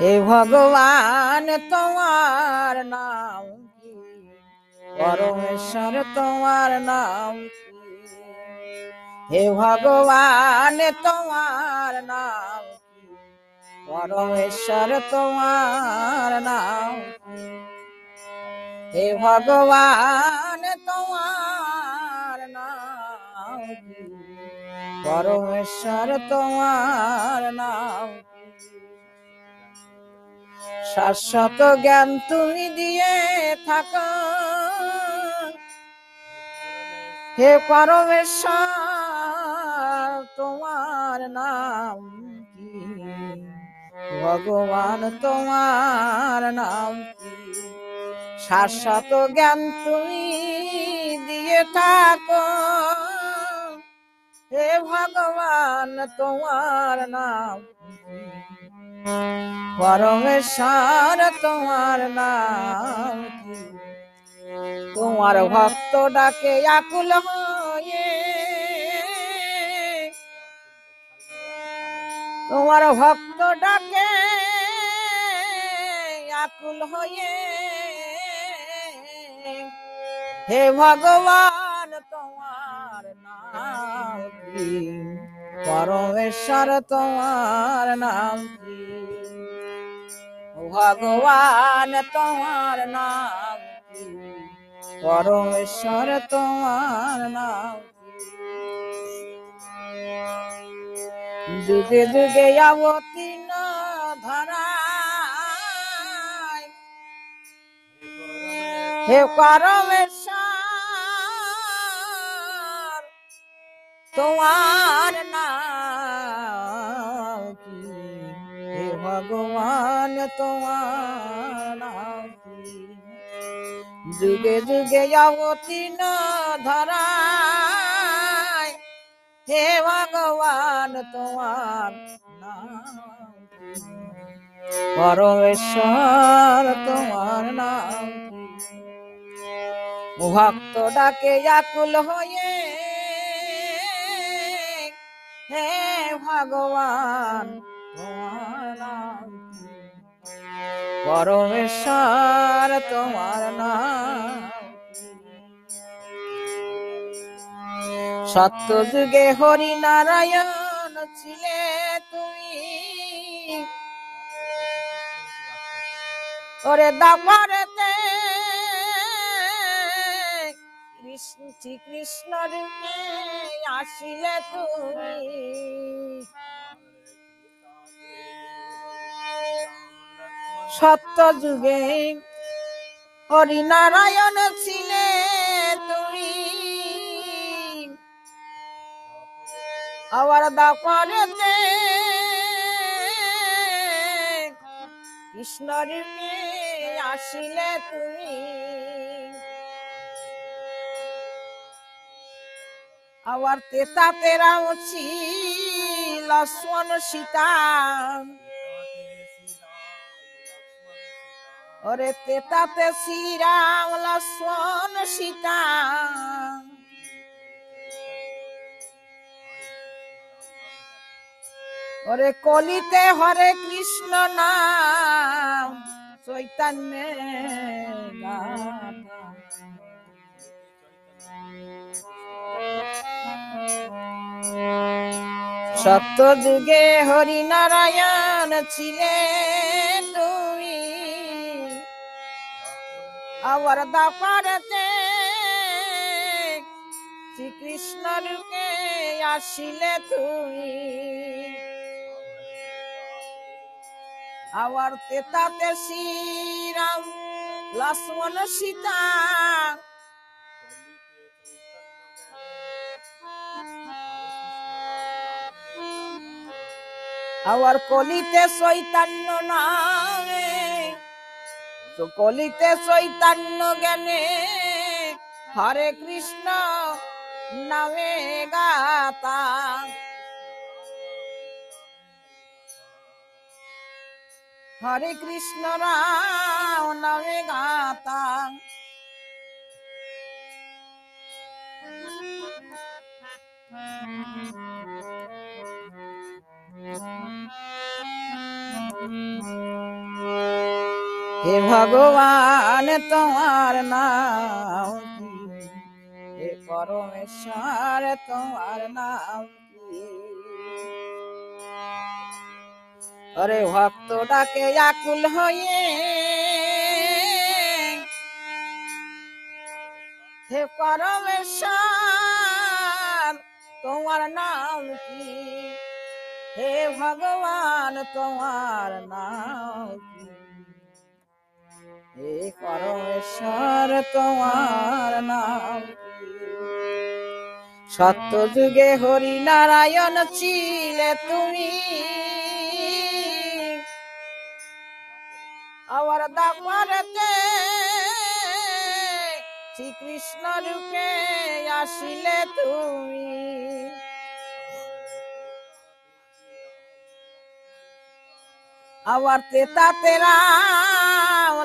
হে ভগবান, তোমার নাম কি? পরমেশ্বর, তোমার নাম হে ভগবান, তোমার নাম পরমেশ্বর, তোমার নাম হে ভগবান, তোমার নাম পরমেশ্বর, তোমার নাম? শাশ্বত জ্ঞান তুমি দিয়ে থাকো। হে পরমেশ্বর, তোমার নাম কি? ভগবান, তোমার নাম কি? শাশ্বত জ্ঞান তুমি দিয়ে থাকো। হে ভগবান, তোমার নাম? পরমেশ্বর তোমার নাম কি? তোমার ভক্ত ডাকে আকুল হয়ে। তোমার ভক্ত ডাকে আকুল হয়ে। হে ভগবান পরমেশ্বর, তোমার নাম ভগবান, তোমার নাম পরমেশ্বর, তোমার নাম যুগে যুগে অবতীর্ণ ধরায় হে পরমেশ্বর তোমার নাম কি? হে ভগবান, তোমার নাম কি? যুগে যুগে অবতীর্ণ ধরায় হে ভগবান, তোমার নাম পরমেশ্বর, তোমার নাম ভক্ত ডাকে আকুল হয়ে হে ভগবান? পরমেশ্বর তোমার কি? সত্য যুগে হরি নারায়ণ ছিলে তুমি ওরে দাপারেতে কৃষ্ণ শ্রীকৃষ্ণ রূপে আসিলে তুমি। সত্য যুগে হরিনারায়ণ ছিলে তুমি। আবার দাপারেতে কৃষ্ণ রূপে আসিলে তুমি। আবার তেতা তেরা উচি লক্ষ্মণ সীতা। ওরে তেতাতে শ্রীরাম, লক্ষ্মণ সীতা। ওরে কলিতে হরে কৃষ্ণ নাম, চৈতন্য সত্য যুগে হরি নারায়ণ ছিলে তুমি। আবার দাপারতে শ্রীকৃষ্ণ রূপে আসিলে তুমি। আবার তেতাতে শ্রীরাম, লক্ষ্মণ সীতা আবার কলিতে চৈতন্য নামে। কলিতে চৈতন্য জ্ঞানে হরে কৃষ্ণ নামে গাতা। হরে কৃষ্ণ রাম নামে গাতা। হে ভগবান, তোমার নাম কি? হে পরমেশ্বর, তোমার নাম কি? আরে ভক্ত ডাকে আকুল হয়ে হে পরমেশ্বর, তোমার নাম কি? হে ভগবান, তোমার নাম কি হে পরমেশ্বর, তোমার নাম সত্য যুগে হরি নারায়ণ ছিলে তুমি। আবার দাপারতে শ্রীকৃষ্ণ রূপে আসিলে তুমি। আবার তেতা তেরা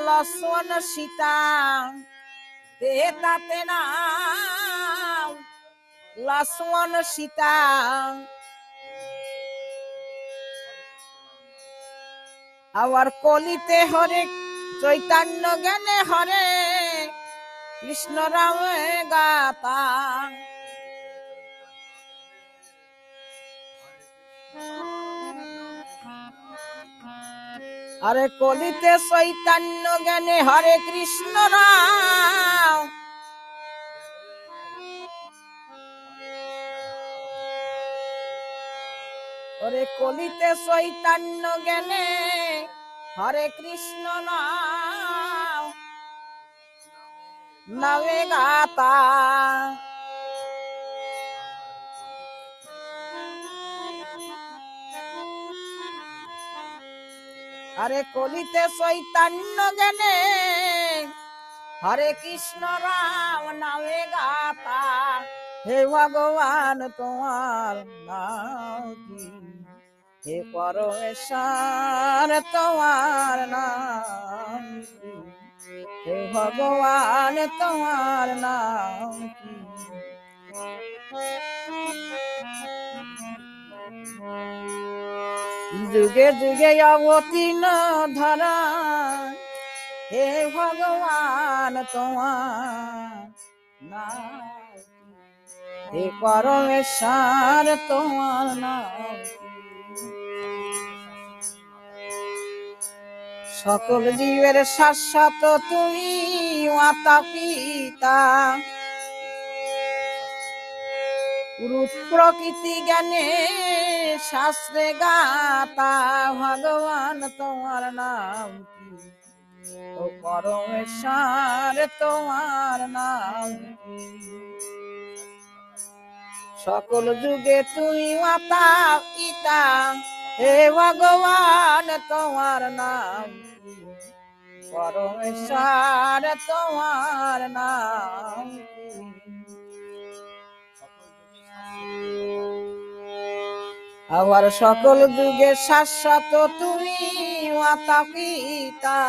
লক্ষ্মণ সীতা। তেতা তেরা লক্ষ্মণ সীতা। আবার কলিতে হরে, চৈতন্য জ্ঞানে হরে, কৃষ্ণ রামে গাতা। আরে কলিতে চৈতন্য জ্ঞানে হরে কৃষ্ণ রাম। ওরে কলিতে চৈতন্য জ্ঞানে হরে কৃষ্ণ নাম নামে গাতা। আরে কলিতে চৈতন্য জ্ঞানে হরে কৃষ্ণ রাম নামে গাতা। হে ভগবান, তোমার নাম কি? হে পরমেশ্বর, তোমার নাম হে ভগবান, তোমার নাম কি? যুগে যুগে অবতীর্ণ ধরা হে ভগবান তোমার কি? হে পরমেশ্বর তোমার নাম? সকল জীবের শাশ্বত তুমি মাতা পিতা রূপ প্রকৃতি জ্ঞানে শাস্ত্রে গাতা, ভগবান তোমার নাম কি? ও পরমেশ্বর তোমার নাম কি? সকল যুগে তুমি মাতা, পিতা, হে ভগবান তোমার নাম পরমেশ্বর তোমার নাম কি আবার সকল যুগে শাশ্বত তুমি মাতা পিতা।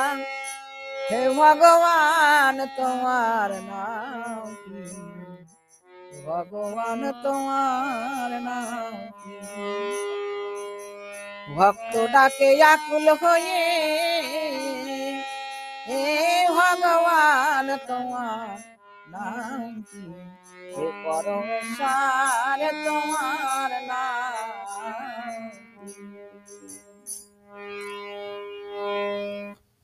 হে ভগবান, তোমার নাম ভগবান, তোমার নাম? ভক্ত ডাকে আকুল হয়ে, হে ভগবান, তোমার নাম পরশার তোমার নাম।